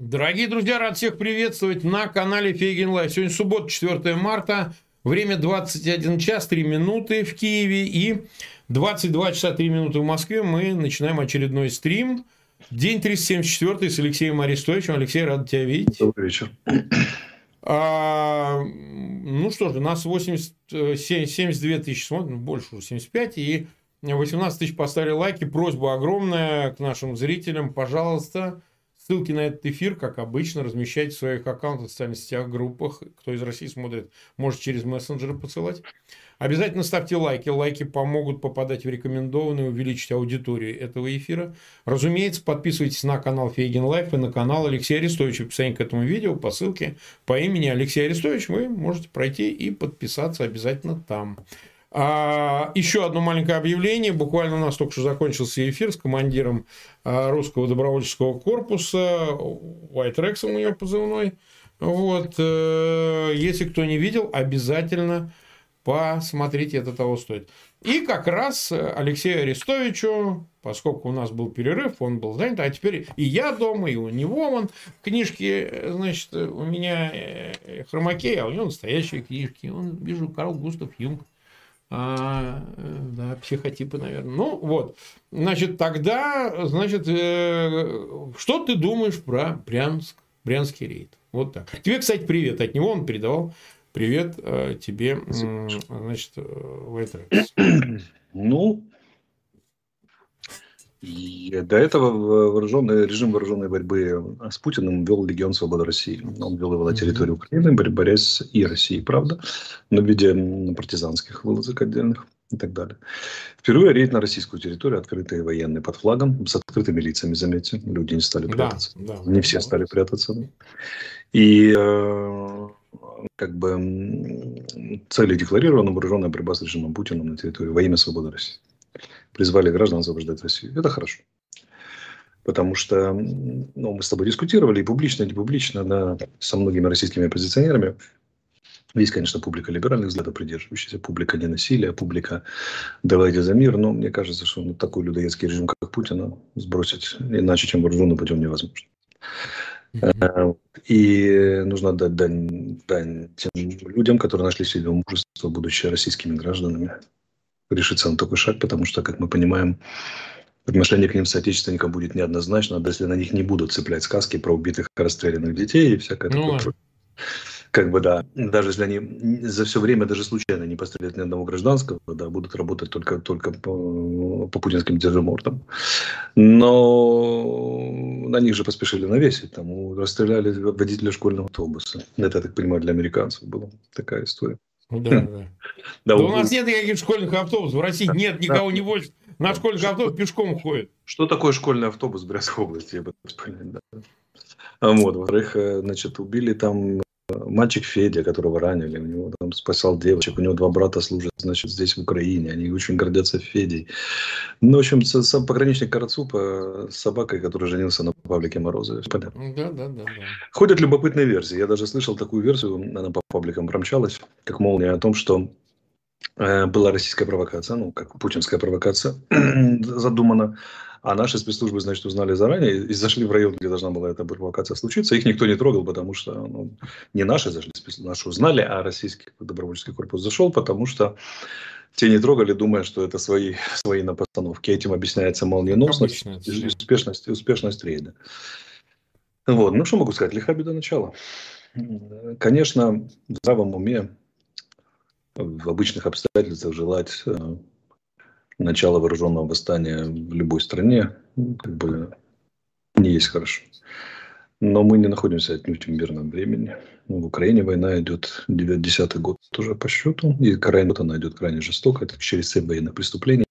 Дорогие друзья, рад всех приветствовать на канале Фейгин Live. Сегодня суббота, 4 марта, время 21 час 3 минуты в Киеве и 22 часа 3 минуты в Москве. Мы начинаем очередной стрим. День 374 с Алексеем Арестовичем. Алексей, рад тебя видеть. Добрый вечер. А, ну что ж, у нас 80, 72 тысячи смотрят, больше уже 75, и 18 тысяч поставили лайки. Просьба огромная к нашим зрителям, пожалуйста, Ссылки на этот эфир, как обычно, размещайте в своих аккаунтах, в социальных сетях, группах. Кто из России смотрит, может через мессенджеры посылать. Обязательно ставьте лайки. Лайки помогут попадать в рекомендованные, увеличить аудиторию этого эфира. Разумеется, подписывайтесь на канал Фейгин Live и на канал Алексея Арестовича. В описании к этому видео по ссылке по имени Алексей Арестович вы можете пройти и подписаться обязательно там. А, еще одно маленькое объявление. Буквально у нас только что закончился эфир с командиром а, русского добровольческого корпуса, White Rex у него позывной. Вот. Э, если кто не видел, обязательно посмотрите, это того стоит. И как раз Алексею Арестовичу, поскольку у нас был перерыв, он был занят, а теперь и я дома, и у него вон книжки, значит, у меня э, хромакей, а у него настоящие книжки. Он, вижу, Карл Густав Юнг а, да, психотипы, наверное. Ну, вот. Значит, тогда, значит, э, что ты думаешь про Брянск, Брянский рейд? Вот так. Тебе, кстати, привет от него, он передавал привет э, тебе, значит, White э, Ну, и до этого вооруженный, режим вооруженной борьбы с Путиным вел Легион Свободы России. Он вел его на территории Украины, борясь с и Россией, правда, но в виде партизанских вылазок отдельных и так далее. Впервые рейд на российскую территорию, открытые военные под флагом, с открытыми лицами, заметьте. Люди не стали прятаться. Да, да, не все стали прятаться. Да. И э, как бы цели декларированы вооруженная борьба с режимом Путина на территории во имя свободы России призвали граждан освобождать Россию. Это хорошо. Потому что ну, мы с тобой дискутировали и публично, и не публично да, со многими российскими оппозиционерами. Есть, конечно, публика либеральных взглядов придерживающаяся, публика ненасилия, публика «давайте за мир», но мне кажется, что ну, такой людоедский режим, как Путина, сбросить иначе, чем вооруженным путем невозможно. Mm-hmm. И нужно дать дань, дань тем людям, которые нашли себе мужество, будучи российскими гражданами, решиться на такой шаг, потому что, как мы понимаем, отношение к ним соотечественникам будет неоднозначно, если на них не будут цеплять сказки про убитых расстрелянных детей и всякое ну, такое. Как бы да, даже если они за все время даже случайно не постреляют ни одного гражданского, да, будут работать только, только по, по путинским держимортам. Но на них же поспешили навесить, там расстреляли водителя школьного автобуса. Это, я так понимаю, для американцев была такая история. Да, да. да, да у нас нет никаких школьных автобусов. В России нет никого не возит. На школьных автобус пешком ходит. Что такое школьный автобус в Брянской области? Я бы понять, да. Вот, во-вторых, э, значит, убили там мальчик Федя, которого ранили, у него там спасал девочек, у него два брата служат, значит, здесь в Украине, они очень гордятся Федей. Ну, в общем, сам пограничник Карацупа с собакой, который женился на Павлике Морозове. Понятно? Да, да, да, да. Ходят любопытные версии. Я даже слышал такую версию, она по пабликам промчалась, как молния, о том, что э, была российская провокация, ну, как путинская провокация задумана, а наши спецслужбы, значит, узнали заранее и зашли в район, где должна была эта провокация случиться. Их никто не трогал, потому что ну, не наши зашли, наши узнали, а российский добровольческий корпус зашел, потому что те не трогали, думая, что это свои, свои на постановке. Этим объясняется молниеносность и успешность, успешность рейда. Вот. Ну, что могу сказать? Лиха беда начала. Конечно, в здравом уме, в обычных обстоятельствах желать э, начало вооруженного восстания в любой стране ну, как бы не есть хорошо. Но мы не находимся отнюдь в мирном времени. Ну, в Украине война идет 10 год тоже по счету. И крайне, она идет крайне жестоко. Это через цепь военных преступлений.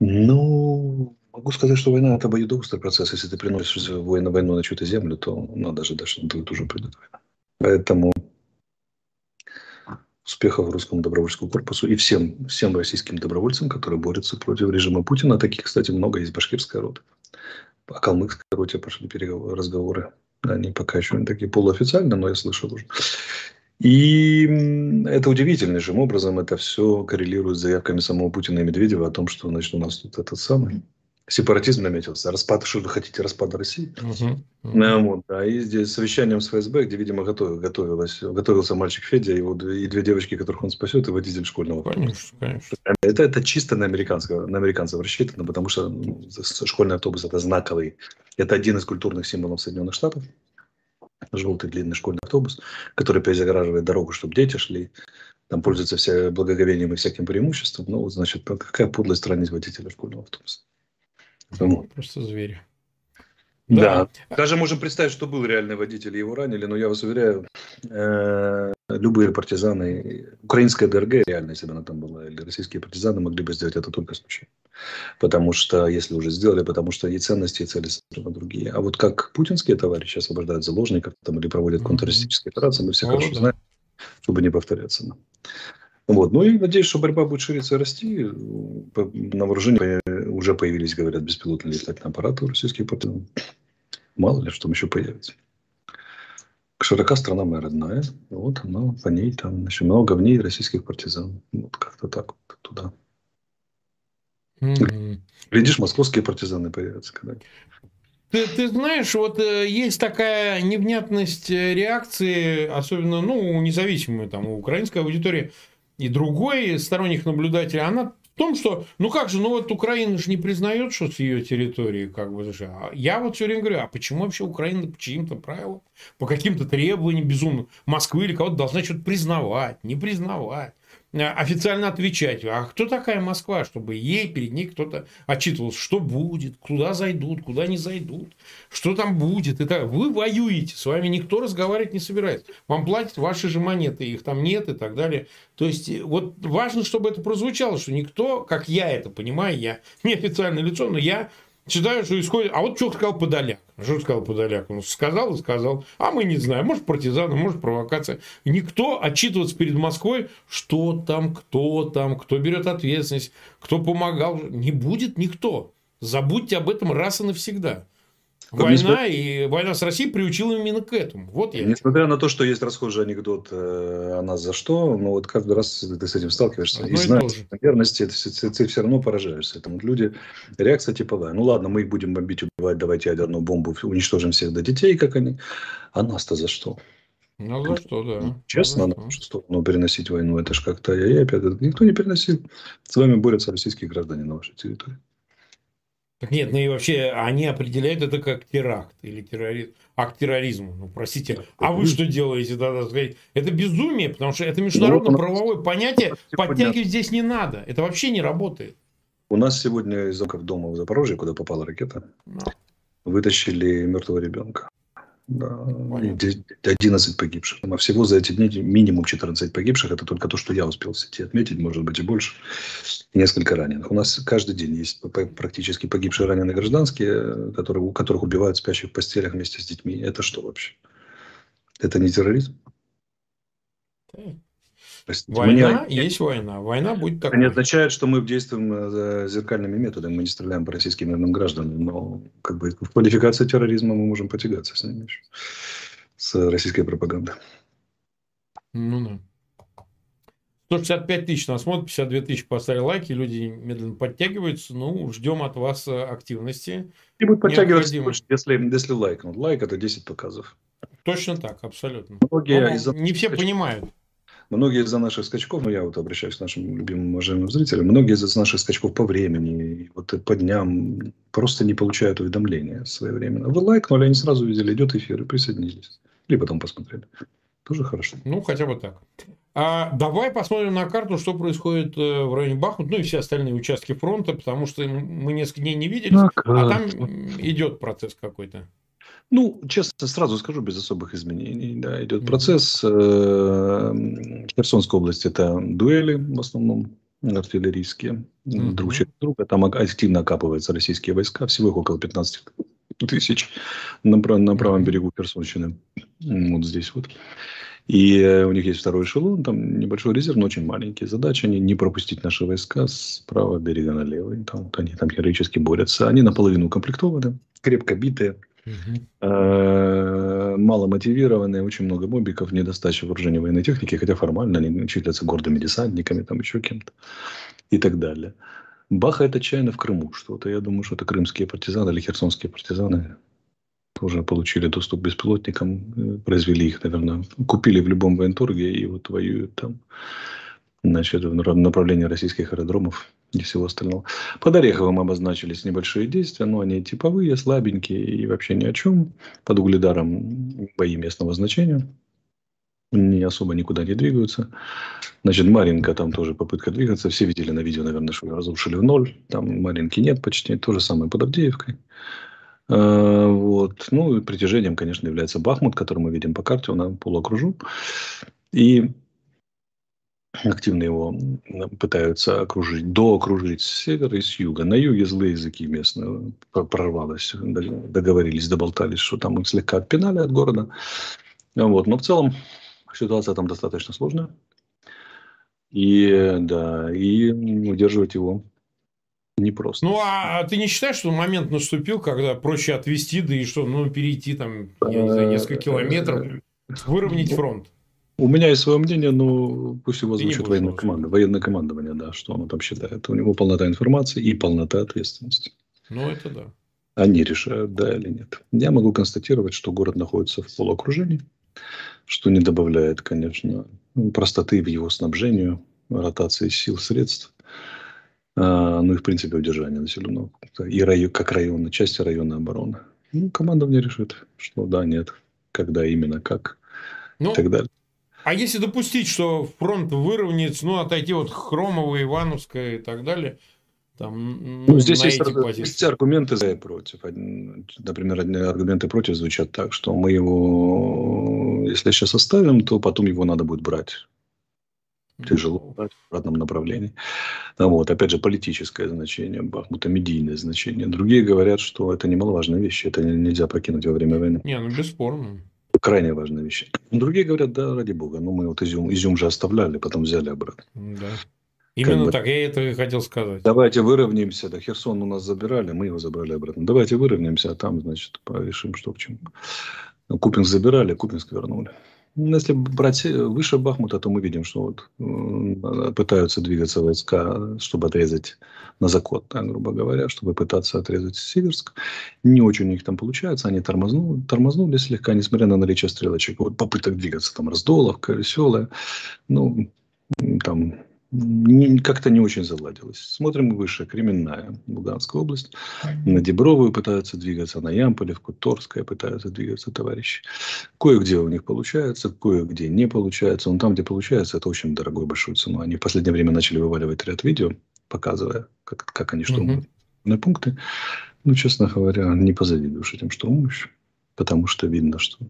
Но могу сказать, что война – это обоюдоострый процесс. Если ты приносишь войну, войну на чью-то землю, то надо ожидать, что тут уже придет война. Поэтому успехов русскому добровольческому корпусу и всем, всем российским добровольцам, которые борются против режима Путина. Таких, кстати, много. Есть башкирская рота. О калмыцкой роте пошли разговоры. Они пока еще не такие полуофициальные, но я слышал уже. И это удивительнейшим образом это все коррелирует с заявками самого Путина и Медведева о том, что значит, у нас тут этот самый сепаратизм наметился. Распад, что вы хотите, распад России? Угу. Uh-huh. Вот, да, и здесь совещанием с ФСБ, где, видимо, готов, готовилась, готовился мальчик Федя и, вот, и две девочки, которых он спасет, и водитель школьного. Конечно, конечно. Это, это чисто на, американского, на американцев рассчитано, потому что ну, школьный автобус – это знаковый. Это один из культурных символов Соединенных Штатов. Желтый длинный школьный автобус, который перезагораживает дорогу, чтобы дети шли там пользуются все благоговением и всяким преимуществом. Ну, вот, значит, какая подлость ранить водителя школьного автобуса. Ну, просто звери. Да. да. Даже можем представить, что был реальный водитель, и его ранили, но я вас уверяю, э, любые партизаны, украинская ДРГ, реально, если бы она там была, или российские партизаны могли бы сделать это только случайно. Потому что, если уже сделали, потому что и ценности, и цели совершенно другие. А вот как путинские товарищи освобождают заложников там, или проводят контртеррористические операции, мы все О, хорошо да. знаем, чтобы не повторяться. Вот. Ну и надеюсь, что борьба будет шириться и расти. На вооружении уже появились, говорят, беспилотные летательные аппараты у российских партизан. Мало ли, что там еще появится. Широка страна моя родная. Вот она, по ней там еще много в ней российских партизан. Вот как-то так вот туда. Mm-hmm. Видишь, московские партизаны появятся когда ты, ты знаешь, вот э, есть такая невнятность э, реакции, особенно, ну, независимой там у украинской аудитории и другой сторонних наблюдателей, она в том, что, ну как же, ну вот Украина же не признает, что с ее территории, как бы, а я вот все время говорю, а почему вообще Украина по чьим-то правилам, по каким-то требованиям безумным Москвы или кого-то должна что-то признавать, не признавать? Э, официально отвечать. А кто такая Москва, чтобы ей перед ней кто-то отчитывался, что будет, куда зайдут, куда не зайдут, что там будет. Это вы воюете, с вами никто разговаривать не собирается. Вам платят ваши же монеты, их там нет и так далее. То есть, э, вот важно, чтобы это прозвучало, что никто, как я это понимаю, я не официальное лицо, но я считаю, что исходит... А вот что сказал Подоляк? Что сказал Подоляк? Он сказал и сказал. А мы не знаем. Может, партизаны, может, провокация. Никто отчитываться перед Москвой, что там, кто там, кто берет ответственность, кто помогал. Не будет никто. Забудьте об этом раз и навсегда. Война и война с Россией приучила именно к этому. Вот я. Несмотря на то, что есть расхожий анекдот э, о нас за что, но вот каждый раз ты с этим сталкиваешься. Одно и знаешь, верности, ты, ты все равно поражаешься. Этому люди, реакция типовая. Ну ладно, мы их будем бомбить, убивать, давайте ядерную бомбу, уничтожим всех до детей, как они. А нас-то за что? Ну, за что, да. Честно, на нашу сторону переносить войну, это ж как-то я, я опять, никто не переносил. С вами борются российские граждане на вашей территории. Так нет, ну и вообще они определяют это как теракт или терроризм, акт терроризма. Ну, простите, а вы что делаете тогда? Это безумие, потому что это международно-правовое ну, понятие, подтягивать здесь не надо. Это вообще не работает. У нас сегодня из оков дома в Запорожье, куда попала ракета, no. вытащили мертвого ребенка. Да, 11 погибших. А всего за эти дни минимум 14 погибших. Это только то, что я успел в сети отметить, может быть и больше. И несколько раненых. У нас каждый день есть практически погибшие раненые гражданские, которые, у которых убивают спящих в постелях вместе с детьми. Это что вообще? Это не терроризм? Простите, война не... есть война. Война будет такой. Это не означает, что мы действуем э, зеркальными методами. Мы не стреляем по российским мирным гражданам. Но как бы, в квалификации терроризма мы можем потягаться с ними еще. С российской пропагандой. Ну да. 165 тысяч нас смотрят, 52 тысячи поставили лайки, люди медленно подтягиваются. Ну, ждем от вас э, активности. И будут подтягиваться больше, если, если лайкнут. Лайк – это 10 показов. Точно так, абсолютно. Многие из не все понимают. Многие из-за наших скачков, ну я вот обращаюсь к нашим любимым уважаемым зрителям, многие из-за наших скачков по времени, вот по дням просто не получают уведомления своевременно. Вы лайкнули, они сразу увидели, идет эфир и присоединились. Или потом посмотрели. Тоже хорошо. Ну, хотя бы так. А давай посмотрим на карту, что происходит э, в районе Бахмут, ну и все остальные участки фронта, потому что мы несколько дней не виделись, а там идет процесс какой-то. Ну, честно, сразу скажу, без особых изменений. Да, идет процесс. Э, Херсонская область – это дуэли в основном артиллерийские, mm-hmm. друг через друга. Там активно окапываются российские войска, всего их около 15 тысяч на, на правом берегу Херсонщины. Вот здесь вот. И э, у них есть второй эшелон, там небольшой резерв, но очень маленький. Задача они не пропустить наши войска с правого берега на левый. Там, вот они там героически борются. Они наполовину укомплектованы, крепко битые. Э, мало мотивированные, очень много мобиков, недостача вооружения военной техники, хотя формально они числятся гордыми десантниками, там еще кем-то и так далее. Бахает отчаянно в Крыму. Что-то я думаю, что это крымские партизаны или херсонские партизаны тоже получили доступ к беспилотникам, э, произвели их, наверное, купили в любом военторге и вот воюют там значит, в направлении российских аэродромов и всего остального. Под Ореховым обозначились небольшие действия, но они типовые, слабенькие и вообще ни о чем. Под Угледаром бои местного значения не особо никуда не двигаются. Значит, Маринка там тоже попытка двигаться. Все видели на видео, наверное, что разрушили в ноль. Там Маринки нет почти. То же самое под Авдеевкой. А, вот. Ну, и притяжением, конечно, является Бахмут, который мы видим по карте, он полуокружен. И активно его пытаются окружить, доокружить с севера и с юга. На юге злые языки местные прорвалось, договорились, доболтались, что там их слегка отпинали от города. Вот. Но в целом ситуация там достаточно сложная. И да, и удерживать его непросто. Ну, а ты не считаешь, что момент наступил, когда проще отвести, да и что, ну, перейти там, я не знаю, несколько километров, выровнять фронт? У меня есть свое мнение, но пусть его озвучит военная команда. Военное командование, да, что оно там считает. У него полнота информации и полнота ответственности. Ну, это да. Они решают, да или нет. Я могу констатировать, что город находится в полуокружении, что не добавляет, конечно, простоты в его снабжению, ротации сил, средств. А, ну и, в принципе, удержания населенного пункта. И район, как районная, части районной обороны. Ну, командование решит, что да, нет, когда именно, как ну, и так далее. А если допустить, что фронт выровняется, ну, отойти вот Хромово, Ивановская и так далее, там, ну, ну здесь есть, есть аргументы за и против. Например, аргументы против звучат так, что мы его, если сейчас оставим, то потом его надо будет брать. Тяжело брать в обратном направлении. Ну, вот, опять же, политическое значение Бахмута, медийное значение. Другие говорят, что это немаловажная вещь, это нельзя покинуть во время войны. Не, ну бесспорно крайне важная вещь. Другие говорят, да, ради бога, ну мы вот изюм, изюм же оставляли, потом взяли обратно. Да. Именно как так, бы, я это и хотел сказать. Давайте выровняемся, да, Херсон у нас забирали, мы его забрали обратно. Давайте выровняемся, а там, значит, решим, что к чему. Купинск забирали, Купинск вернули. Ну, если брать выше Бахмута, то мы видим, что вот э, пытаются двигаться войска, чтобы отрезать на закот, да, грубо говоря, чтобы пытаться отрезать Северск. Не очень у них там получается, они тормознули, тормознули слегка, несмотря на наличие стрелочек. Вот попыток двигаться, там Раздоловка, Веселая, ну, там как-то не очень заладилось. Смотрим выше, Кременная, Луганская область. На Дебровую пытаются двигаться, на Ямполевку, Торская пытаются двигаться товарищи. Кое-где у них получается, кое-где не получается. Но там, где получается, это очень дорогой большой цену. Они в последнее время начали вываливать ряд видео, показывая, как, как они штурмуют угу. на пункты. Ну, честно говоря, не позавидуешь этим штурмующим, потому что видно, что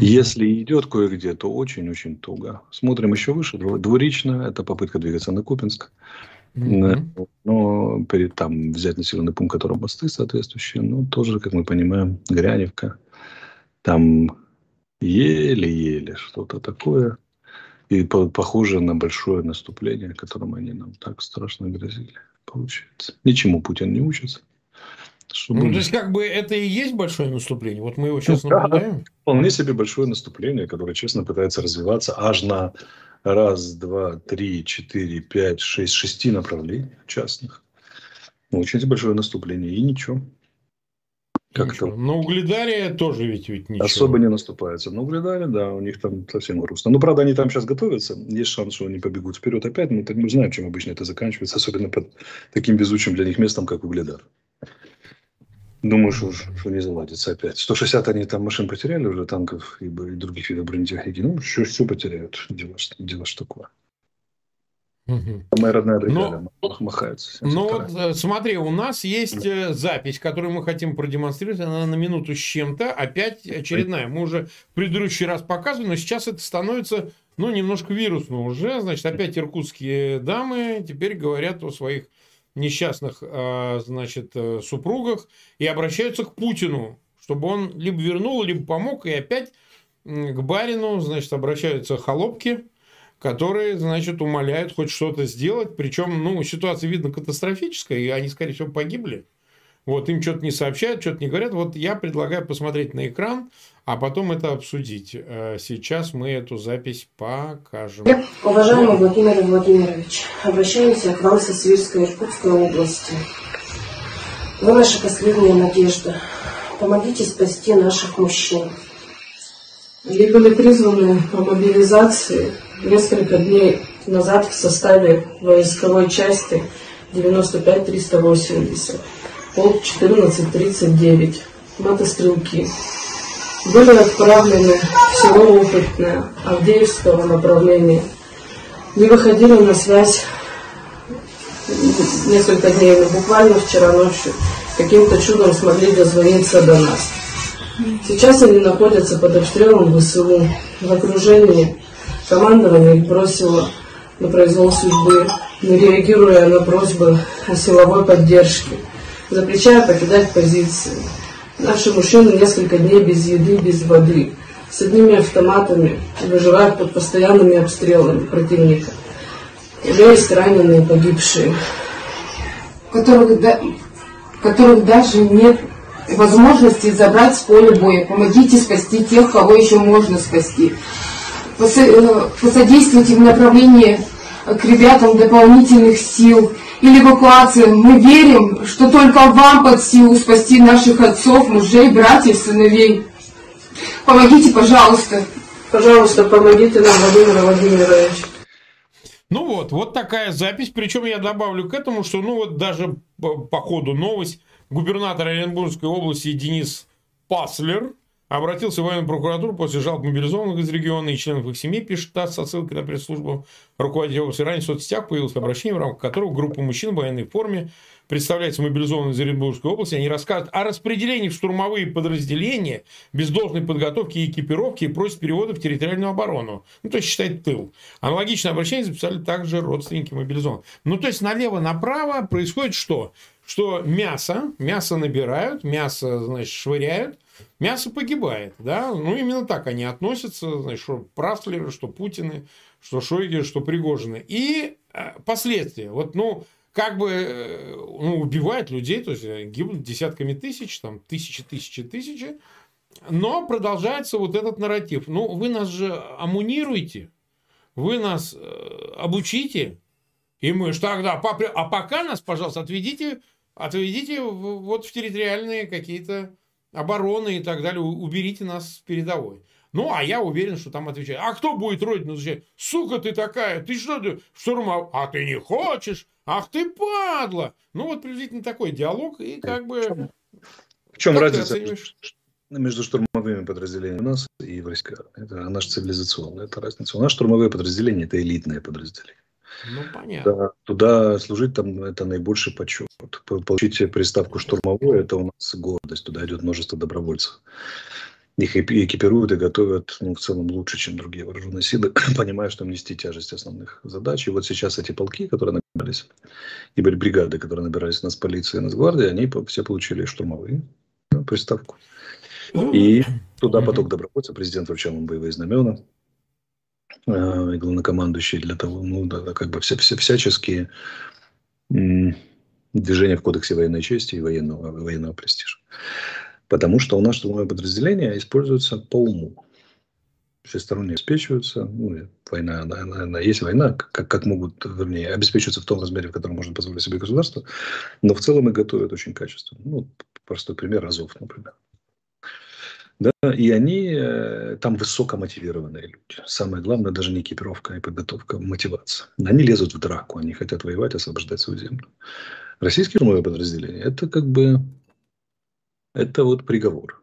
если идет кое-где, то очень-очень туго. Смотрим еще выше. Двурично. Это попытка двигаться на Купинск. Mm-hmm. Но перед там взять населенный пункт, которого мосты соответствующие. Ну, тоже, как мы понимаем, Гряневка. Там еле-еле что-то такое. И по- похоже на большое наступление, которым они нам так страшно грозили. Получается. Ничему Путин не учится. Чтобы... Ну, то есть, как бы это и есть большое наступление. Вот мы его сейчас ну, наблюдаем. Вполне себе большое наступление, которое, честно, пытается развиваться аж на раз, два, три, четыре, пять, шесть, шести направлений частных. Ну, очень большое наступление. И ничего. Как ничего. то На Угледаре тоже ведь, ведь ничего. Особо не наступается. На Угледаре, да, у них там совсем грустно. Ну, правда, они там сейчас готовятся. Есть шанс, что они побегут вперед опять. Но мы знаем, чем обычно это заканчивается. Особенно под таким везучим для них местом, как Угледар. Думаю, что, что не заладится опять. 160 они там машин потеряли уже, танков и, и других видов бронетехники. Ну, все, все потеряют. Дело, дело что такое. Угу. Моя родная бригада но, махается. Ну вот э, смотри, у нас есть э, запись, которую мы хотим продемонстрировать. Она на минуту с чем-то. Опять очередная. Мы уже в предыдущий раз показывали, но сейчас это становится ну, немножко вирусно уже. Значит, опять иркутские дамы теперь говорят о своих несчастных, а, значит, э, супругах и обращаются к Путину, чтобы он либо вернул, либо помог, и опять к барину, значит, обращаются холопки, которые, значит, умоляют хоть что-то сделать. Причем, ну, ситуация, видно, катастрофическая, и они, скорее всего, погибли. Вот, им что-то не сообщают, что-то не говорят. Вот я предлагаю посмотреть на экран, а потом это обсудить. Э, сейчас мы эту запись покажем. Уважаемый Владимир Владимирович, обращаемся к вам со Свирской Иркутской области. Вы наша последняя надежда. Помогите спасти наших мужчин. Они были призваны по мобилизации несколько дней назад в составе войсковой части 95-380, полк 1439, мотострелки. Были отправлены в село Опытное Авдеевского направления. Не выходили на связь несколько дней, но буквально вчера ночью каким-то чудом смогли дозвониться до нас. Сейчас они находятся под обстрелом ВСУ, в окружении. Командование их бросило на произвол судьбы, не реагируя на просьбы о силовой поддержке, запрещая покидать позиции. Наши мужчины несколько дней без еды, без воды, с одними автоматами, выживают под постоянными обстрелами противника. Уже есть раненые, погибшие. Которых, да, которых даже нет возможности забрать с поля боя. Помогите спасти тех, кого еще можно спасти. Э, посодействуйте в направлении к ребятам дополнительных сил или эвакуации. Мы верим, что только вам под силу спасти наших отцов, мужей, братьев, сыновей. Помогите, пожалуйста. Пожалуйста, помогите нам, Владимир Владимирович. Ну вот, вот такая запись. Причем я добавлю к этому, что ну вот даже по ходу новость губернатор Оренбургской области Денис Паслер обратился в военную прокуратуру после жалоб мобилизованных из региона и членов их семей, пишет ТАСС со ссылкой на пресс-службу руководителя области. Ранее в соцсетях появилось обращение, в рамках которого группа мужчин в военной форме представляется мобилизованных из Оренбургской области. Они рассказывают о распределении в штурмовые подразделения без должной подготовки и экипировки и просят перевода в территориальную оборону. Ну, то есть, считать тыл. Аналогичное обращение записали также родственники мобилизованных. Ну, то есть, налево-направо происходит что? что мясо, мясо набирают, мясо, значит, швыряют, мясо погибает, да, ну, именно так они относятся, значит, что Прафтлеры, что Путины, что Шойги, что Пригожины. И э, последствия, вот, ну, как бы, э, ну, убивают людей, то есть э, гибнут десятками тысяч, там, тысячи, тысячи, тысячи, но продолжается вот этот нарратив. Ну, вы нас же амунируете, вы нас обучите, и мы же тогда, а пока нас, пожалуйста, отведите отведите вот в территориальные какие-то обороны и так далее, уберите нас с передовой. Ну, а я уверен, что там отвечают. А кто будет Родину защищать? Сука ты такая, ты что ты штурмов? А ты не хочешь? Ах ты падла! Ну, вот приблизительно такой диалог, и как бы... В чем разница между штурмовыми подразделениями у нас и в России? Это наш цивилизационный, это разница. У нас штурмовые подразделения – это элитные подразделения. Ну, понятно. Да, туда служить там это наибольший почет. Получить приставку штурмовой, это у нас гордость. Туда идет множество добровольцев. Их экипируют и готовят ну, в целом лучше, чем другие вооруженные силы, понимая, что нести тяжесть основных задач. И вот сейчас эти полки, которые набирались, и были бригады, которые набирались у нас полиции и нас гвардии, они все получили штурмовые приставку. Ну, и туда поток добровольцев, президент вручал им боевые знамена, Э, и главнокомандующий для того, ну, да, как бы все, все всяческие движения в кодексе военной чести и военного, военного престижа. Потому что у нас штурмовое подразделение используется по уму. Всесторонне обеспечиваются. Ну, война, она, она, она, есть война, как, как могут, вернее, обеспечиваться в том размере, в котором может позволить себе государство. Но в целом и готовят очень качественно. Ну, простой пример Азов, например. Да, и они э, там высокомотивированные люди. Самое главное даже не экипировка, а подготовка, мотивация. Они лезут в драку, они хотят воевать, освобождать свою землю. Российские штурмовые подразделения – это как бы это вот приговор.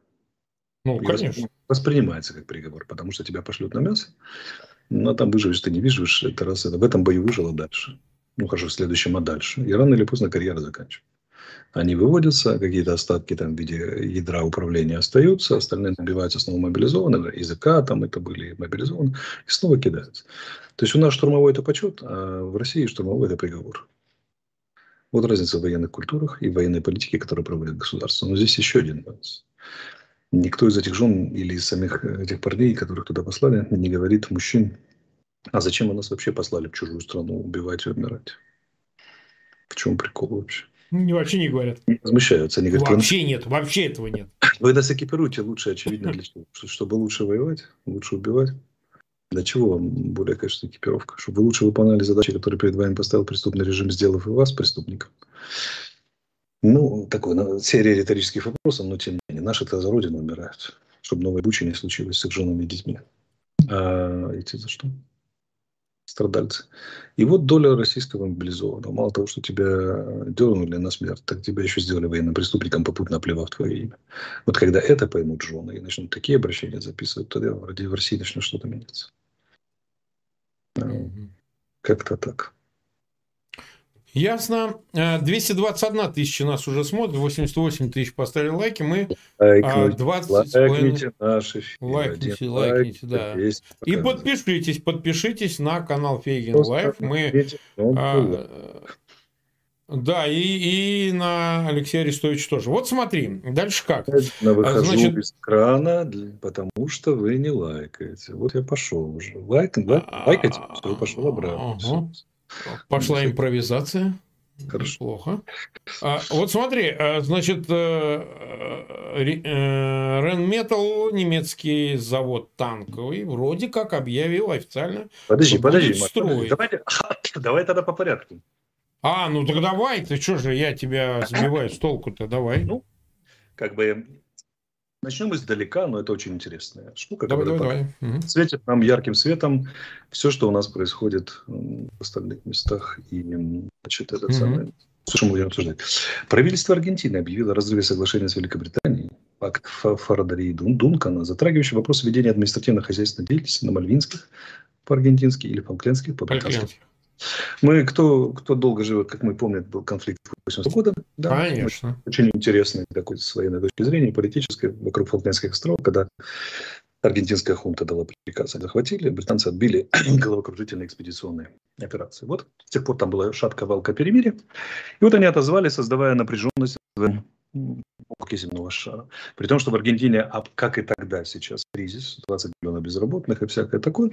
Ну, и конечно. Воспринимается как приговор, потому что тебя пошлют на мясо, но там выживешь, ты не выживешь, это раз это в этом бою выжила дальше. Ну, хорошо, в следующем, а дальше. И рано или поздно карьера заканчивается они выводятся, какие-то остатки там в виде ядра управления остаются, остальные набиваются снова мобилизованы, языка там это были мобилизованы, и снова кидаются. То есть у нас штурмовой это почет, а в России штурмовой это приговор. Вот разница в военных культурах и военной политике, которую проводит государство. Но здесь еще один нюанс. Никто из этих жен или из самих этих парней, которых туда послали, не говорит мужчин, а зачем вы нас вообще послали в чужую страну убивать и умирать? В чем прикол вообще? Не, вообще не говорят. Не возмущаются. Они говорят, вообще нет, вообще этого нет. Вы нас экипируете лучше, очевидно, для чего? Чтобы лучше воевать, лучше убивать. Для чего вам более качественная экипировка? Чтобы вы лучше выполняли задачи, которые перед вами поставил преступный режим, сделав и вас преступником. Ну, такой ну, серия риторических вопросов, но тем не менее. Наши-то за Родину умирают. Чтобы новой бучи не случилось с их женами и детьми. А эти за что? Страдальцы. И вот доля российского мобилизованного. Мало того, что тебя дернули на смерть, так тебя еще сделали военным преступником, попутно оплевав твое имя. Вот когда это поймут жены и начнут такие обращения записывать, тогда в России начнет что-то меняться. Mm-hmm. Как-то так. Ясно. 221 э, тысяча нас уже смотрит, 88 тысяч поставили лайки. Мы лайкнуть, 20 лайкните наши фильмы. Лайкните, лайкните, да. Есть, И подпишитесь, подпишитесь на канал Фейгин Live. Мы... А, да, и, и на Алексея Арестовича тоже. Вот смотри, дальше как. Я выхожу Значит... из крана, потому что вы не лайкаете. Вот я пошел уже. Лайк, лайк, лайкайте, все, пошел обратно. Ага. Пошла импровизация. Хорошо. Плохо. А, вот смотри, а, значит, Ренметал, э, немецкий завод танковый, вроде как объявил официально. Подожди, подожди, подожди. Давай, давай тогда по порядку. А, ну так давай, ты что же, я тебя сбиваю с толку-то, давай. Ну, как бы Начнем издалека, но это очень интересная штука. Давай, давай, давай. Светит нам ярким светом все, что у нас происходит в остальных местах. И, значит, это угу. самое... Слушай, мы будем обсуждать. Правительство Аргентины объявило о разрыве соглашения с Великобританией. Пакт Фарадари и Дункана, затрагивающий вопрос ведения административно-хозяйственной деятельности на мальвинских по-аргентински или фолклендских по-британски. Мы, кто, кто долго живет, как мы помним, был конфликт 80 года. Да, Конечно. Очень интересный такой с военной точки зрения, политической, вокруг Фолклендских островов, когда аргентинская хунта дала приказ, захватили, британцы отбили головокружительные экспедиционные операции. Вот с тех пор там была шатка валка перемирия. И вот они отозвали, создавая напряженность в облаке земного шара. При том, что в Аргентине, а как и тогда сейчас, кризис, 20 миллионов безработных и всякое такое.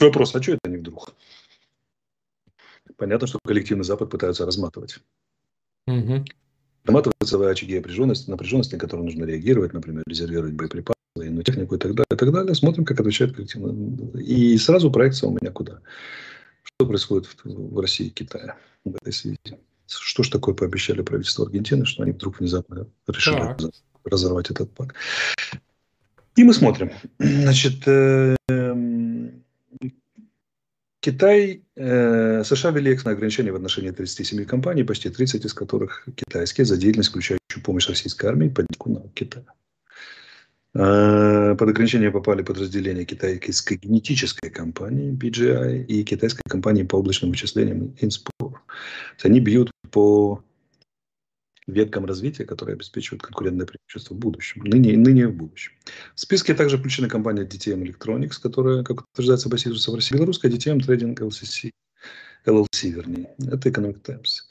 Вопрос, а что это не вдруг? Понятно, что коллективный Запад пытаются разматывать. Угу. Разматываются очаги напряженности, напряженности, на которые нужно реагировать, например, резервировать боеприпасы, военную технику и так далее, и так далее. Смотрим, как отвечает коллективно. И сразу проекция у меня куда? Что происходит в, в России и Китае в этой связи? Что ж такое пообещали правительство Аргентины, что они вдруг внезапно решили так. разорвать этот пакт? И мы смотрим. Значит, э, Китай, э, США ввели экстренное ограничение в отношении 37 компаний, почти 30 из которых китайские, за деятельность, включающую помощь российской армии по на Китая. Э, под ограничение попали подразделения китайской генетической компании BGI и китайской компании по облачным вычислениям Inspur. Они бьют по веткам развития, которые обеспечивают конкурентное преимущество в будущем, ныне, ныне и в будущем. В списке также включены компания DTM Electronics, которая, как утверждается, базируется в России, белорусская DTM Trading LCC, LLC, вернее. Это Economic Times.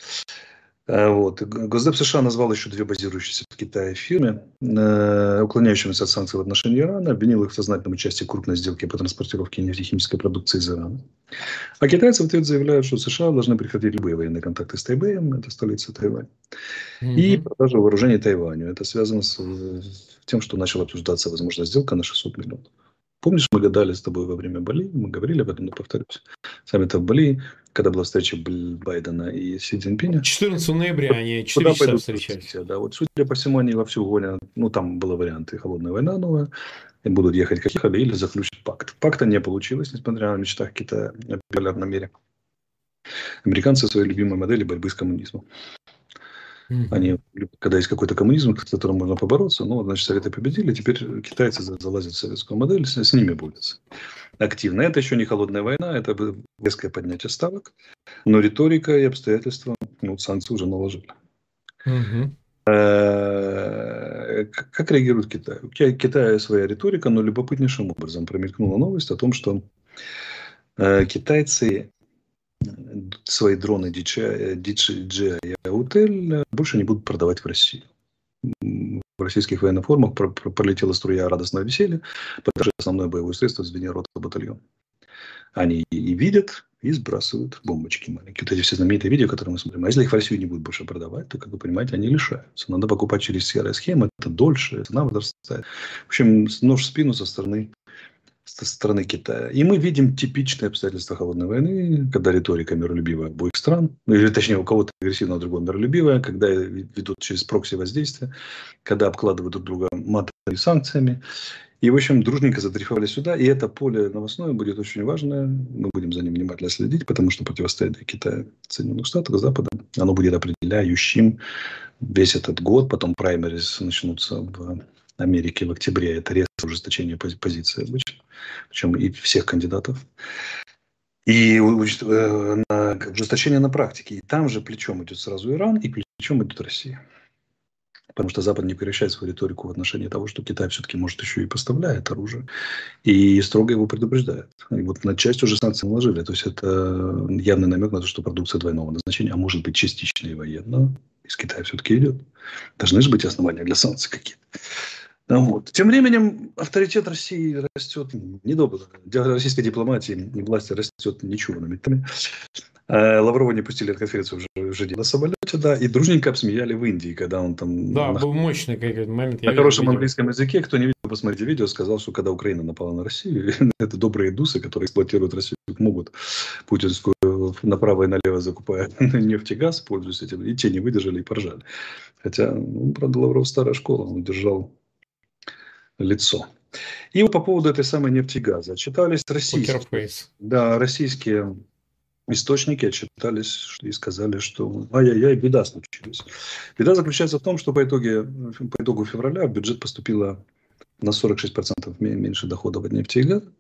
А, вот. Госдеп США назвал еще две базирующиеся в Китае фирмы, э, уклоняющимися от санкций в отношении Ирана, обвинил их в сознательном участии в крупной сделке по транспортировке нефтехимической продукции из Ирана. А китайцы в ответ заявляют, что США должны прекратить любые военные контакты с Тайбэем, это столица Тайваня, mm-hmm. и продажу вооружений Тайваню. Это связано с тем, что начала обсуждаться возможная сделка на 600 миллионов. Помнишь, мы гадали с тобой во время Бали, мы говорили об этом, но повторюсь. Саммита в Бали, когда была встреча Байдена и Си Цзиньпиня. 14 ноября они 4 Куда часа встречались. Да, вот судя по всему, они вовсю гонят, ну там было варианты холодная война новая, и будут ехать как ехали или заключить пакт. Пакта не получилось, несмотря на мечтах Китая о полярном мире. Американцы своей любимой модели борьбы с коммунизмом. Mm-hmm. Они, когда есть какой-то коммунизм, с которым можно побороться, ну, значит, Советы победили, теперь китайцы залазят в советскую модель, с, с ними борются активно. Это еще не холодная война, это резкое поднятие ставок, но риторика и обстоятельства, ну, санкции уже наложили. Mm-hmm. Как реагирует Китай? У Китая своя риторика, но любопытнейшим образом промелькнула новость о том, что э, китайцы свои дроны DJI, DJI Autel больше не будут продавать в Россию. В российских военных формах пролетела струя радостного веселья, потому что основное боевое средство звенья рота батальон. Они и видят, и сбрасывают бомбочки маленькие. Вот эти все знаменитые видео, которые мы смотрим. А если их в Россию не будут больше продавать, то, как вы понимаете, они лишаются. Надо покупать через серые схемы, это дольше, цена возрастает. В общем, нож в спину со стороны со стороны Китая. И мы видим типичные обстоятельства холодной войны, когда риторика миролюбивая обоих стран, ну, или точнее у кого-то агрессивно, а другого миролюбивая, когда ведут через прокси воздействия, когда обкладывают друг друга матами санкциями. И, в общем, дружненько задрифовали сюда. И это поле новостное будет очень важное. Мы будем за ним внимательно следить, потому что противостояние Китая Соединенных Штатов, Запада, оно будет определяющим весь этот год. Потом праймерис начнутся в Америке в октябре. Это резкое ужесточение позиции обычно. Причем и всех кандидатов. И э, ужесточение на практике. И там же плечом идет сразу Иран, и плечом идет Россия. Потому что Запад не прекращает свою риторику в отношении того, что Китай все-таки может еще и поставляет оружие. И строго его предупреждает. И вот на часть уже санкций наложили. То есть это явный намек на то, что продукция двойного назначения, а может быть частично и военно, из Китая все-таки идет. Должны же быть основания для санкций какие-то. Ну вот. Тем временем авторитет России растет недобро. Российской дипломатии и власти растет нечуванными. Э, Лаврова не пустили на конференцию уже, уже на самолете, да, и дружненько обсмеяли в Индии, когда он там... Да, на... был мощный какой-то момент. На хорошем видел. английском языке, кто не видел, посмотрите видео, сказал, что когда Украина напала на Россию, это добрые дусы, которые эксплуатируют Россию, могут путинскую направо и налево закупая нефть и газ, пользуясь этим, и те не выдержали и поржали. Хотя, ну, правда, Лавров старая школа, он держал лицо. И вот по поводу этой самой нефти и газа. Отчитались российские, да, российские источники отчитались и сказали, что ай-яй-яй, беда случилась. Беда заключается в том, что по, итоге, по итогу февраля в бюджет поступило на 46% меньше доходов от нефти и газа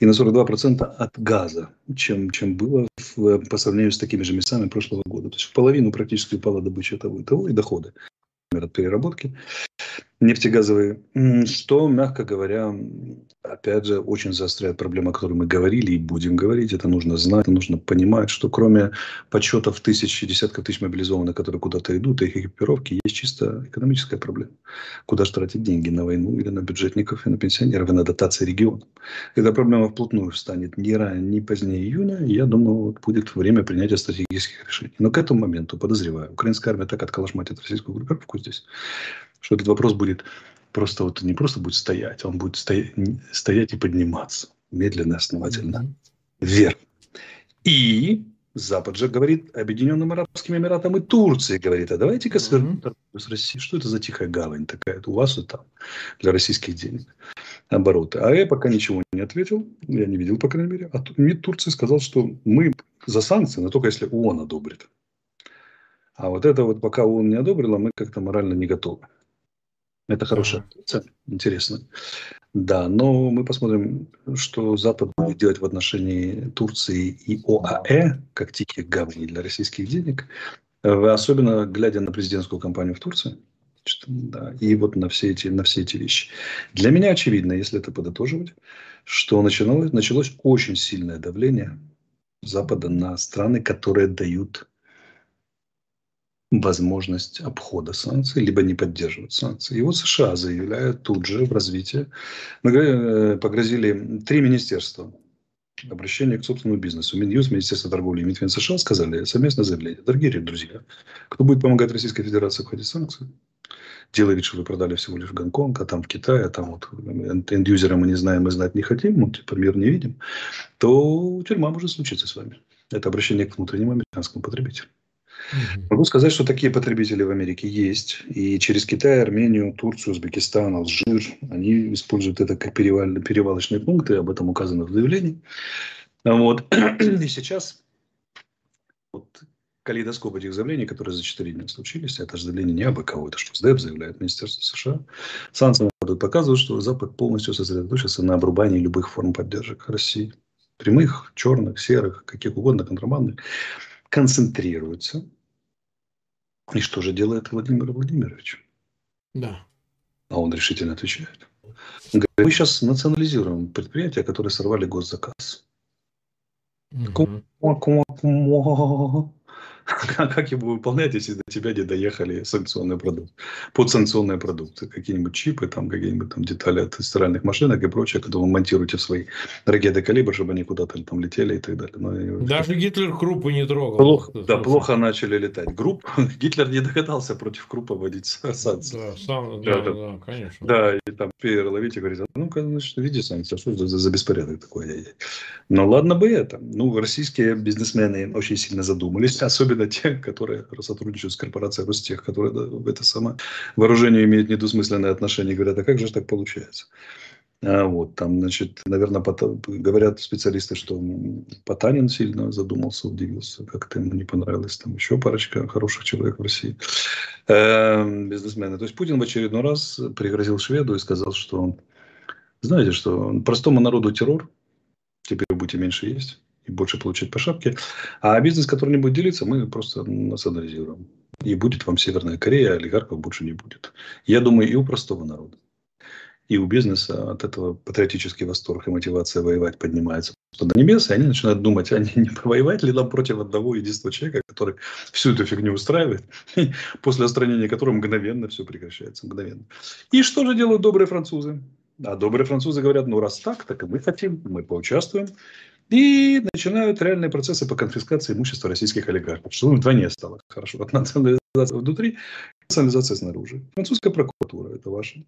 и на 42% от газа, чем, чем было в, по сравнению с такими же месяцами прошлого года. То есть в половину практически упала добыча того и того и доходы от переработки нефтегазовые, что, мягко говоря, опять же, очень заостряет проблему, о которой мы говорили и будем говорить. Это нужно знать, нужно понимать, что кроме подсчетов тысяч десятков тысяч мобилизованных, которые куда-то идут, и их экипировки, есть чисто экономическая проблема. Куда же тратить деньги? На войну или на бюджетников, и на пенсионеров, и на дотации регионам? Эта проблема вплотную встанет не ранее, не позднее июня. Я думаю, вот будет время принятия стратегических решений. Но к этому моменту, подозреваю, украинская армия так отколошматит российскую группировку здесь, что этот вопрос будет просто вот не просто будет стоять, он будет стоять, стоять и подниматься медленно, основательно mm-hmm. вверх. И Запад же говорит Объединенным Арабским Эмиратам и Турции говорит, а давайте-ка свернем mm-hmm. с России. Что это за тихая гавань такая у вас и там для российских денег обороты? А я пока ничего не ответил, я не видел, по крайней мере. А МИД Турции сказал, что мы за санкции, но только если ООН одобрит. А вот это вот пока ООН не одобрила, мы как-то морально не готовы. Это хорошая птица, интересно. Да, но мы посмотрим, что Запад будет делать в отношении Турции и ОАЭ, как тихих гаваней для российских денег, э, особенно глядя на президентскую кампанию в Турции. Да, и вот на все, эти, на все эти вещи. Для меня очевидно, если это подытоживать, что началось, началось очень сильное давление Запада на страны, которые дают возможность обхода санкций, либо не поддерживать санкции. И вот США заявляют тут же в развитии, э, погрозили три министерства обращение к собственному бизнесу. Минюст, Министерство торговли и Минфин США сказали совместное заявление. Дорогие друзья, кто будет помогать Российской Федерации обходить санкции, делая вид, что вы продали всего лишь в Гонконг, а там в Китае, а там вот энд-юзера мы не знаем, мы знать не хотим, мы типа мир не видим, то тюрьма может случиться с вами. Это обращение к внутреннему американскому потребителю. Угу. Могу сказать, что такие потребители в Америке есть. И через Китай, Армению, Турцию, Узбекистан, Алжир, они используют это как перевал, перевалочные пункты, об этом указано в заявлении. Вот. И сейчас вот калейдоскоп этих заявлений, которые за 4 дня случились, это же заявление не абы кого, это что СДЭП заявляет Министерство США. Санкции показывают, что Запад полностью сосредоточился на обрубании любых форм поддержек России. Прямых, черных, серых, каких угодно, контрабандных концентрируется. И что же делает Владимир Владимирович? Да. А он решительно отвечает. Говорит, мы сейчас национализируем предприятия, которые сорвали госзаказ. Угу. как его выполнять, если до тебя не доехали санкционные продукты, подсанкционные продукты, какие-нибудь чипы, там какие-нибудь там детали от стиральных машинок и прочее, которые вы монтируете в свои ракеты калибр, чтобы они куда-то там летели и так далее. Но, ну, Даже Гитлер Круппа не трогал. Плохо, да, плохо начали летать. Крупп, Гитлер не догадался против Круппа вводить санкции. Да, сам, да, да, да, конечно. Да, и там и говорит, ну-ка, значит, введите санкции, что за, за беспорядок такой? Ну, ладно бы это. Ну, российские бизнесмены очень сильно задумались, особенно те, которые сотрудничают с корпорацией Ростех, которые да, это самое вооружение имеют недвусмысленное отношение, говорят, а как же так получается? А вот, там, значит, наверное, говорят специалисты, что Потанин сильно задумался, удивился, как-то ему не понравилось, там еще парочка хороших человек в России, э, бизнесмены. То есть Путин в очередной раз пригрозил шведу и сказал, что, знаете, что простому народу террор, теперь будете меньше есть и больше получать по шапке. А бизнес, который не будет делиться, мы просто национализируем. И будет вам Северная Корея, олигархов больше не будет. Я думаю, и у простого народа, и у бизнеса от этого патриотический восторг и мотивация воевать поднимается до небес, и они начинают думать, а не повоевать ли нам против одного единственного человека, который всю эту фигню устраивает, после устранения которого мгновенно все прекращается. Мгновенно. И что же делают добрые французы? А добрые французы говорят, ну раз так, так и мы хотим, мы поучаствуем. И начинают реальные процессы по конфискации имущества российских олигархов. Что вдвойне стало хорошо. Вот национализация внутри, национализация снаружи. Французская прокуратура, это ваша.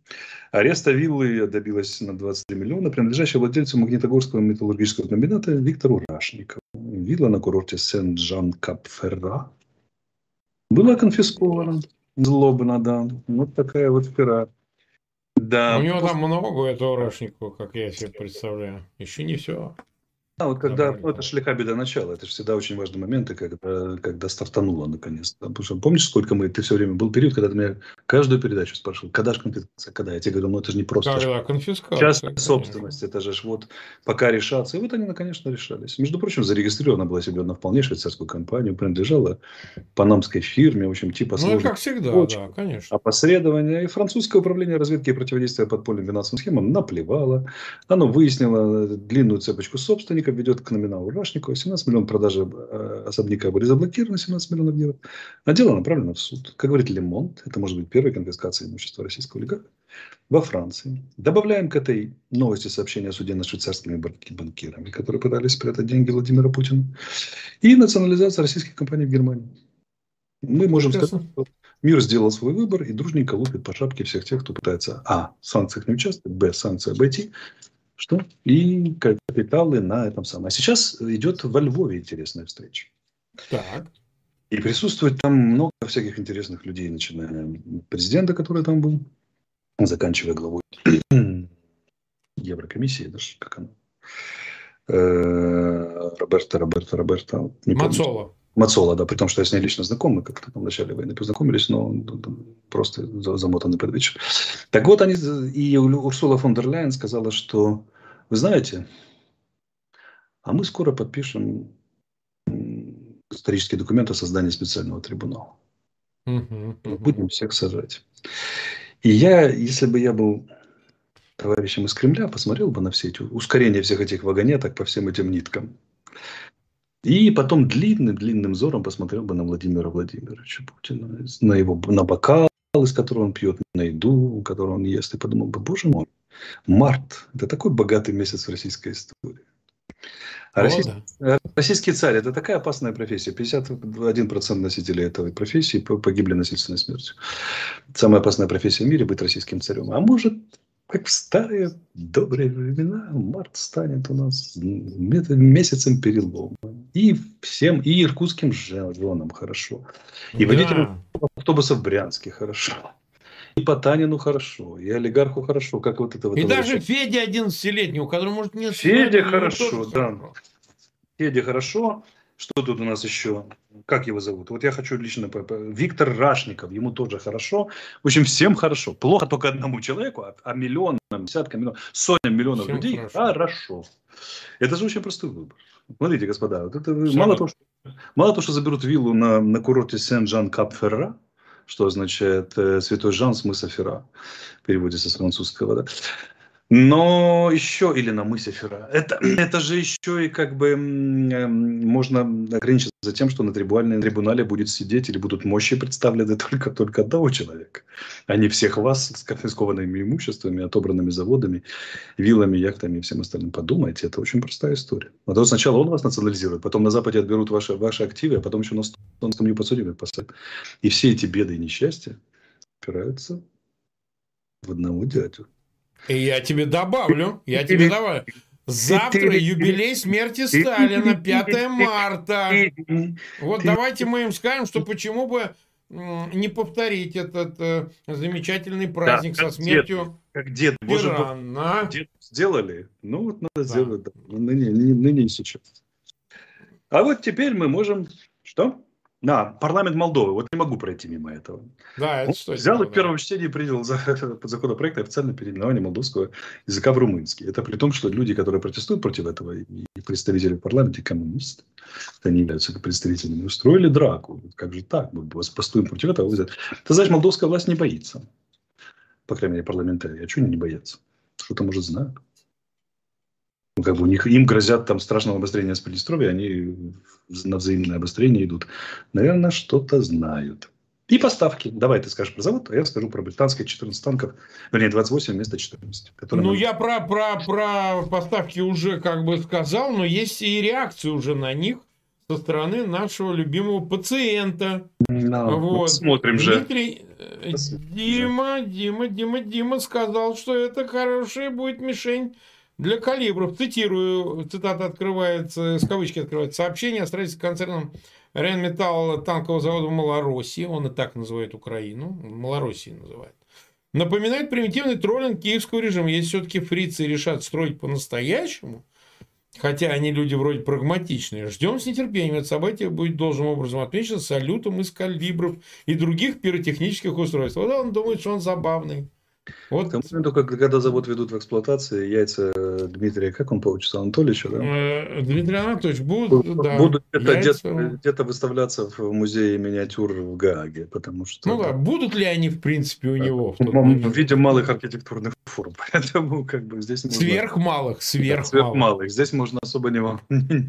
Ареста виллы добилась на 23 миллиона, принадлежащей владельцу Магнитогорского металлургического комбината Виктору Рашникову. Вилла на курорте Сен-Жан-Кап-Ферра была конфискована. Злобно, да. Вот такая вот пера. Да. У него там много этого Рашникова, как я себе представляю. Еще не все. А вот когда, ну, это шлиха беда начала, это же всегда очень важные моменты, когда, когда стартануло наконец-то. Потому что помнишь, сколько мы, ты все время, был период, когда ты меня каждую передачу спрашивал, когда же конфискация, когда? Я тебе говорю, ну это же не просто. Когда конфискация. Частная собственность, это же вот пока решаться. И вот они, конечно, решались. Между прочим, зарегистрирована была себе на вполне швейцарскую компанию, принадлежала панамской фирме, в общем, типа Ну, как всегда, почек, да, конечно. Опосредование. И французское управление разведки и противодействия подпольным финансовым схемам наплевало. Оно выяснило длинную цепочку собственников, Рашников ведет к номиналу Рашникова. 17 миллионов продажи э, особняка были заблокированы, 17 миллионов евро. А дело направлено в суд. Как говорит Лемонт, это может быть первая конфискация имущества российского олигарха во Франции. Добавляем к этой новости сообщения о суде над швейцарскими банкирами, которые пытались спрятать деньги Владимира Путина. И национализация российских компаний в Германии. Мы можем сказать, что мир сделал свой выбор и дружненько лупит по шапке всех тех, кто пытается а. в санкциях не участвовать, б. санкции обойти, что? И капиталы на этом самом. А сейчас идет во Львове интересная встреча. Так. И присутствует там много всяких интересных людей, начиная президента, который там был, заканчивая главой Еврокомиссии, даже как она. Э, Роберта, Роберта, Роберта. Мацола. Мацола, да, при том, что я с ней лично знаком, мы как-то там в начале войны познакомились, но просто замотанный под вечер. Так вот, они, и Урсула фон дер Ляйен сказала, что, вы знаете, а мы скоро подпишем исторические документы о создании специального трибунала. Будем всех сажать. И я, если бы я был товарищем из Кремля, посмотрел бы на все эти ускорения всех этих вагонеток по всем этим ниткам. И потом длинным-длинным взором посмотрел бы на Владимира Владимировича Путина, на его на бокал, из которого он пьет, на еду, которую он ест, и подумал бы, боже мой, март – это такой богатый месяц в российской истории. А О, российский, да. российский царь – это такая опасная профессия. 51% носителей этой профессии погибли насильственной смертью. Самая опасная профессия в мире – быть российским царем. А может, как в старые добрые времена, март станет у нас месяцем перелома. И всем, и иркутским женам хорошо. И да. водителям автобусов в Брянске хорошо. И Потанину хорошо, и олигарху хорошо, как вот это вот. И даже Федя 11-летний, у которого может нет... Федя хорошо, да. Федя хорошо. Что тут у нас еще? Как его зовут? Вот я хочу лично... Виктор Рашников, ему тоже хорошо. В общем, всем хорошо. Плохо только одному человеку, а, а миллионам, десяткам миллионов, сотням миллионов всем людей хорошо. хорошо. Это же очень простой выбор. Смотрите, господа, вот это мало того, что, мало того, что заберут виллу на, на курорте Сен-Жан-Кап-Ферра, что означает э, Святой Жан, смысл Ферра, переводится с французского, да? Но еще, или на мысе Фера, это, это же еще и как бы можно ограничиться за тем, что на трибунале, трибунале будет сидеть или будут мощи представлены только, только одного человека, а не всех вас с конфискованными имуществами, отобранными заводами, виллами, яхтами и всем остальным. Подумайте, это очень простая история. А то сначала он вас национализирует, потом на Западе отберут ваши, ваши активы, а потом еще на стонском не подсудимых посадят. И все эти беды и несчастья опираются в одного дядю. И я тебе добавлю, я тебе добавлю. Завтра юбилей смерти Сталина, 5 марта. Вот давайте мы им скажем, что почему бы не повторить этот э, замечательный праздник да, со смертью как дед, как дед, Боже, дед сделали, ну вот надо да. сделать, да. ныне, ныне и сейчас. А вот теперь мы можем, что? На парламент Молдовы. Вот не могу пройти мимо этого. Да, это что взял и в первом чтении принял за, под законопроект официальное переименование молдовского языка в румынский. Это при том, что люди, которые протестуют против этого, и представители в парламенте, коммунисты, они являются представителями, устроили драку. Как же так? Мы постуем против этого. Ты знаешь, молдовская власть не боится. По крайней мере, парламентарии. А чего они не боятся? Что-то, может, знают. Ну, как бы у них, им грозят там страшного обострения с Приднестровья, они на взаимное обострение идут. Наверное, что-то знают. И поставки. Давай ты скажешь про завод, а я скажу про британские 14 танков, вернее, 28 вместо 14. Ну, мы... я про, про, про поставки уже как бы сказал, но есть и реакции уже на них со стороны нашего любимого пациента. No, вот. Посмотрим Дмитрий, же. Дима, Дима, Дима, Дима сказал, что это хорошая будет мишень для калибров, цитирую, цитата открывается, с кавычки открывается, сообщение о строительстве концерном Ренметалл танкового завода в Малороссии, он и так называет Украину, Малороссии называет, напоминает примитивный троллинг киевского режима. Если все-таки фрицы решат строить по-настоящему, хотя они люди вроде прагматичные, ждем с нетерпением. Это событие будет должным образом отмечено салютом из калибров и других пиротехнических устройств. Вот он думает, что он забавный. Вот. К тому моменту, когда завод ведут в эксплуатацию, яйца Дмитрия, как он получится, Анатольевича, да? Э, Дмитрий Анатольевич, будут, да, будут где-то, яйца... где-то выставляться в музее миниатюр в Гааге, потому что... Ну да, будут ли они, в принципе, у него? В, в виде малых архитектурных форм, поэтому как бы здесь... Можно... Сверхмалых, сверхмалых. Да, сверхмалых, здесь можно особо не,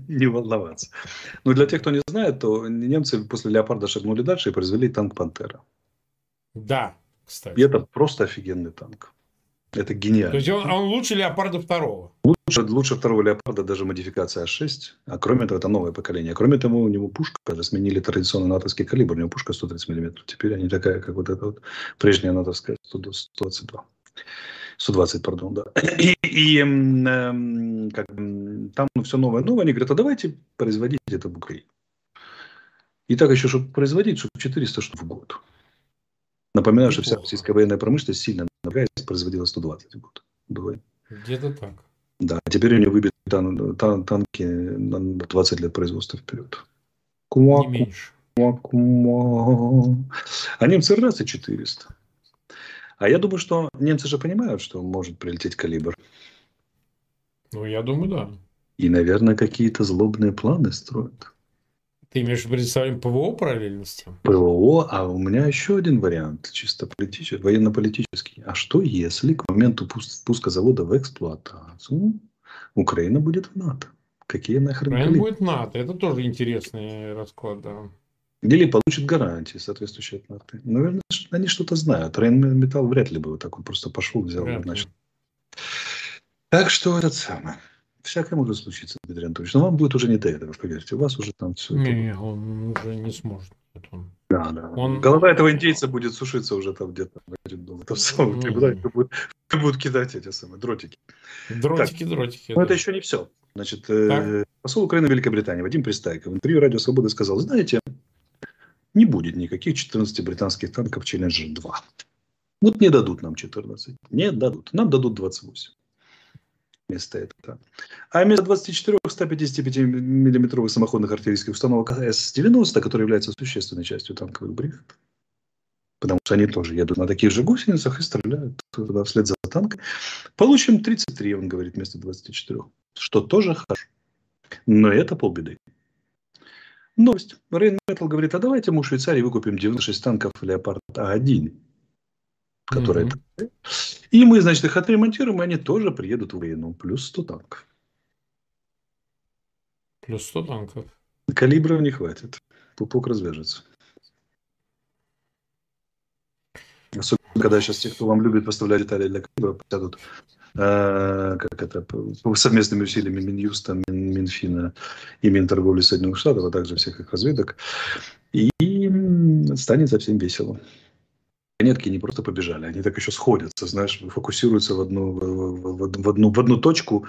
не волноваться. Но для тех, кто не знает, то немцы после «Леопарда» шагнули дальше и произвели танк «Пантера». Да, кстати. И это просто офигенный танк. Это гениально. То есть он, он лучше Леопарда второго? Лучше, лучше второго Леопарда даже модификация А6. А кроме того, это новое поколение. Кроме того, у него пушка, даже сменили традиционный натовский калибр. У него пушка 130 мм. Теперь они такая, как вот эта вот прежняя натовская 122. 120, пардон, да. И, и э, как, там все новое. Новое. Они говорят, а давайте производить это в Украине. И так еще, чтобы производить, чтобы 400 штук в год. Напоминаю, что вся российская военная промышленность сильно напрягаясь, производила 120 в год. Где-то так. Да, а теперь у нее выбиты тан тан танки на 20 лет производства вперед. Кума, Не меньше. Кума, кума. А немцы раз и 400. А я думаю, что немцы же понимают, что может прилететь калибр. Ну, я думаю, да. И, наверное, какие-то злобные планы строят. Ты имеешь в виду представление ПВО параллельности? ПВО, а у меня еще один вариант, чисто политический, военно-политический. А что если к моменту пуска завода в эксплуатацию Украина будет в НАТО? Какие нахрен Украина коллеги? будет НАТО. Это тоже интересный расклад, да. Или получит гарантии соответствующие от НАТО. Наверное, они что-то знают. Рейнметалл вряд ли бы вот так вот просто пошел, взял и начал. Так что этот самый. Всякое может случиться, Дмитрий Анатольевич. Но вам будет уже не до этого, поверьте. У вас уже там все. Не, он уже не сможет. Он... Да, да. Он... Голова этого индейца будет сушиться уже там где-то. Там самом трибунале будут, будут кидать эти самые дротики. Дротики, так. дротики. Но да. это еще не все. Значит, э, посол Украины в Великобритании Вадим Пристайков в интервью Радио Свободы сказал, знаете, не будет никаких 14 британских танков Челленджер 2. Вот не дадут нам 14. Не дадут. Нам дадут 28 вместо этого. А вместо 24 155 миллиметровых самоходных артиллерийских установок С-90, которые являются существенной частью танковых бригад, потому что они тоже едут на таких же гусеницах и стреляют туда вслед за танком, получим 33, он говорит, вместо 24, что тоже хорошо. Но это полбеды. Новость. Рейн Метал говорит, а давайте мы у Швейцарии выкупим 96 танков Леопард А1 которые mm-hmm. И мы, значит, их отремонтируем, и они тоже приедут в Украину. Плюс 100 танков. Плюс 100 танков. Калибров не хватит. Пупок развяжется. Особенно, когда сейчас те, кто вам любит поставлять детали для калибров, сядут э, как это, совместными усилиями Минюста, Мин, Минфина и Минторговли Соединенных Штатов, а также всех их разведок, и станет совсем весело. Монетки не просто побежали, они так еще сходятся, знаешь, фокусируются в одну, в, в, в одну, в одну точку,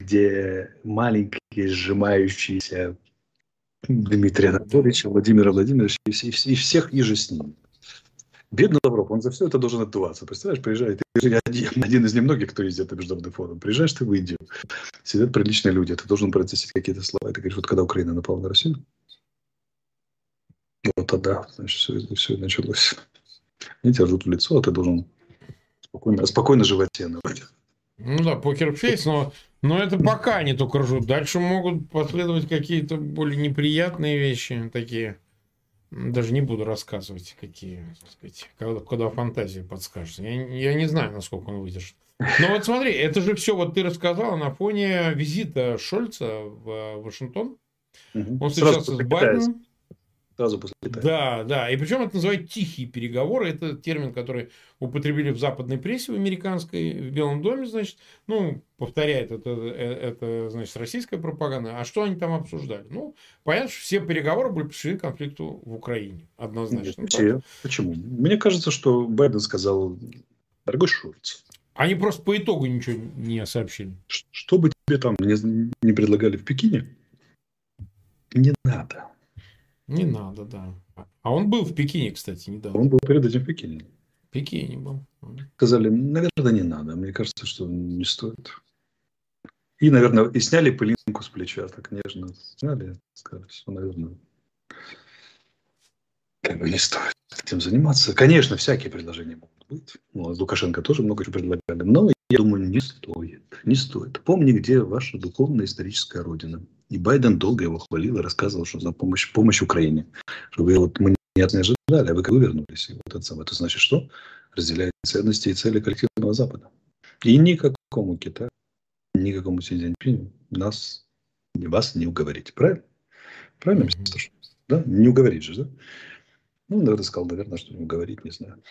где маленькие сжимающиеся Дмитрия Анатольевича, Владимира Владимировича и, и всех и же с ним. Бедный Лавров, он за все это должен отдуваться. Представляешь, приезжает, один, один из немногих, кто ездит на международный форум. Приезжаешь ты в Индию, сидят приличные люди, ты должен процессить какие-то слова. И ты говоришь, вот когда Украина напала на Россию, вот тогда, значит, все, все началось. Они тебя ржут в лицо, а ты должен спокойно, спокойно животе наводить. Ну да, покерфейс, но, но это пока они только ржут. Дальше могут последовать какие-то более неприятные вещи такие. Даже не буду рассказывать, какие, так сказать, когда, когда фантазия подскажет. Я, я не знаю, насколько он выдержит. Но вот смотри, это же все вот ты рассказал на фоне визита Шольца в Вашингтон. Угу. Он встречался с Байденом сразу после Китая. Да, да. И причем это называют тихие переговоры. Это термин, который употребили в западной прессе, в американской, в Белом доме, значит. Ну, повторяет это, э, это, значит, российская пропаганда. А что они там обсуждали? Ну, понятно, что все переговоры были посвящены конфликту в Украине. Однозначно. Нет. Почему? Мне кажется, что Байден сказал, дорогой Шульц, они просто по итогу ничего не сообщили. Что бы тебе там не, не предлагали в Пекине, не надо. Не надо, да. А он был в Пекине, кстати, недавно. Он был перед этим в Пекине. В Пекине был. Сказали, наверное, не надо. Мне кажется, что не стоит. И, наверное, и сняли пылинку с плеча, так нежно сняли. Сказали, что, наверное, как бы не стоит этим заниматься. Конечно, всякие предложения могут быть. Ну, а Лукашенко тоже много чего предлагали. Но я думаю, не стоит. Не стоит. Помни, где ваша духовная историческая родина. И Байден долго его хвалил и рассказывал, что за помощь, помощь Украине. Что вы вот мы не ожидали, а вы как вы вернулись. И вот это, самое. это значит, что разделяет ценности и цели коллективного Запада. И никакому Китаю, никакому Си Цзиньпиню нас, вас не уговорить. Правильно? Правильно, mm-hmm. Да? Не уговорить же, да? Ну, наверное, сказал, наверное, что не уговорить, не знаю.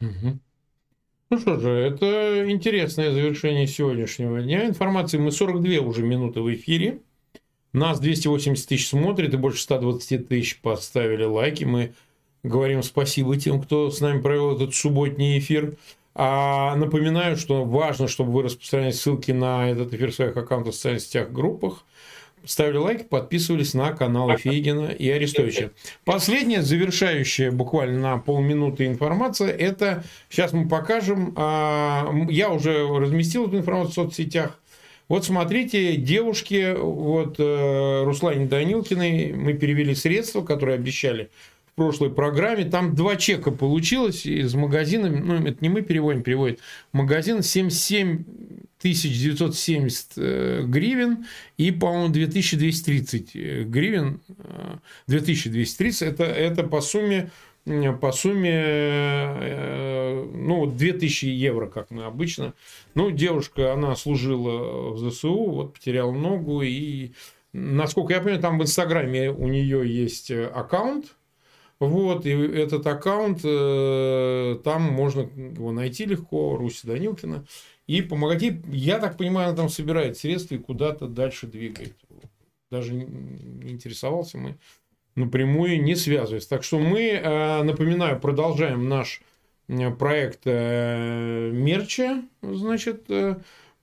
Mm-hmm. Ну что же, это интересное завершение сегодняшнего дня. Информации мы 42 уже минуты в эфире. Нас 280 тысяч смотрит и больше 120 тысяч поставили лайки. Мы говорим спасибо тем, кто с нами провел этот субботний эфир. А напоминаю, что важно, чтобы вы распространяли ссылки на этот эфир в своих аккаунтах в социальных сетях, группах ставили лайки, подписывались на каналы Фейгина и Арестовича. Последняя, завершающая буквально на полминуты информация, это сейчас мы покажем, а, я уже разместил эту информацию в соцсетях, вот смотрите, девушки, вот э, Руслане Данилкиной мы перевели средства, которые обещали в прошлой программе. Там два чека получилось из магазина, ну, это не мы переводим, переводит магазин 77 970 э, гривен и, по-моему, 2230 э, гривен. 2230 э, это, это по сумме по сумме, ну, 2000 евро, как мы обычно. Ну, девушка, она служила в ЗСУ, вот потеряла ногу, и, насколько я понимаю, там в Инстаграме у нее есть аккаунт, вот, и этот аккаунт, там можно его найти легко, Руси Данилкина и помогать. И, я так понимаю, она там собирает средства и куда-то дальше двигает. Даже не интересовался мы напрямую не связываясь. Так что мы, э, напоминаю, продолжаем наш э, проект э, мерча, значит,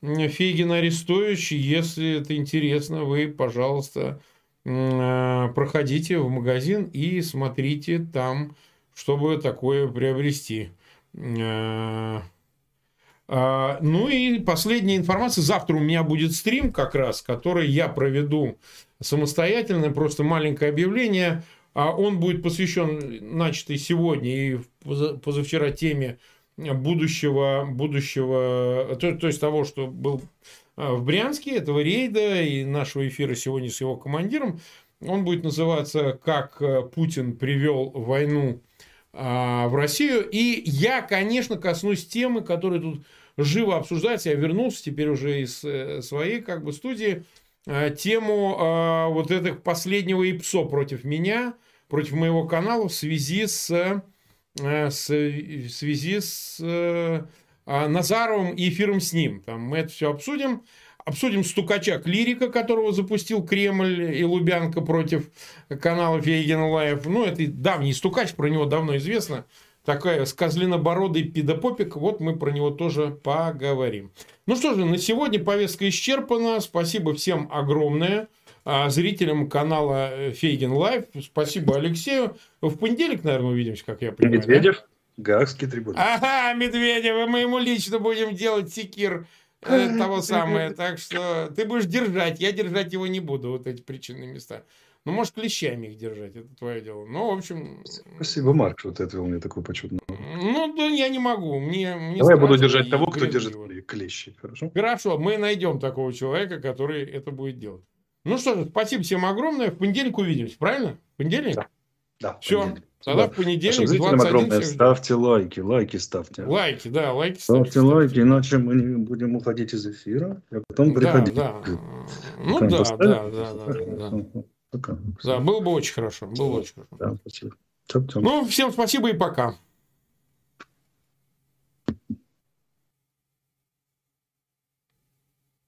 Фейгин Арестович. Если это интересно, вы, пожалуйста, проходите в магазин и смотрите там, чтобы такое приобрести. А, ну и последняя информация. Завтра у меня будет стрим как раз, который я проведу самостоятельно. Просто маленькое объявление. А он будет посвящен начатой сегодня и позавчера теме будущего, будущего то, то есть того, что был в Брянске, этого рейда и нашего эфира сегодня с его командиром. Он будет называться «Как Путин привел войну а, в Россию. И я, конечно, коснусь темы, которая тут живо обсуждается. Я вернулся теперь уже из э, своей как бы студии. Э, тему э, вот этого последнего ИПСО против меня, против моего канала в связи с, в связи с Назаровым и эфиром с ним. Там мы это все обсудим. Обсудим стукача Клирика, которого запустил Кремль и Лубянка против канала Фейгин Live. Ну, это давний стукач, про него давно известно. Такая с козлинобородый пидопопик. Вот мы про него тоже поговорим. Ну что же, на сегодня повестка исчерпана. Спасибо всем огромное. А зрителям канала Фейгин Live. Спасибо Алексею. В понедельник, наверное, увидимся, как я понимаю. Медведев, да? Гаагский трибунал. Ага, Медведев, мы ему лично будем делать секир Э, того самое. Так что ты будешь держать, я держать его не буду, вот эти причинные места. Ну, может, клещами их держать, это твое дело. Ну, в общем... Спасибо, Марк, что ты отвел мне такую почетную. Ну, да, я не могу. Мне, мне Давай я буду держать того, кто держит его. клещи, хорошо? Хорошо, мы найдем такого человека, который это будет делать. Ну что ж, спасибо всем огромное. В понедельник увидимся, правильно? В понедельник? Да. Да, Все. Понедельник. Тогда в понедельник Нашим 21 огромное, ставьте лайки, лайки ставьте. Лайки, да, лайки ставьте. Ставьте лайки, иначе мы не будем уходить из эфира, а потом приходить. Да, да. Ну да, да, да, да, да. Пока. Да, было бы очень хорошо, было бы очень хорошо. Да, спасибо. Ну, всем спасибо и пока.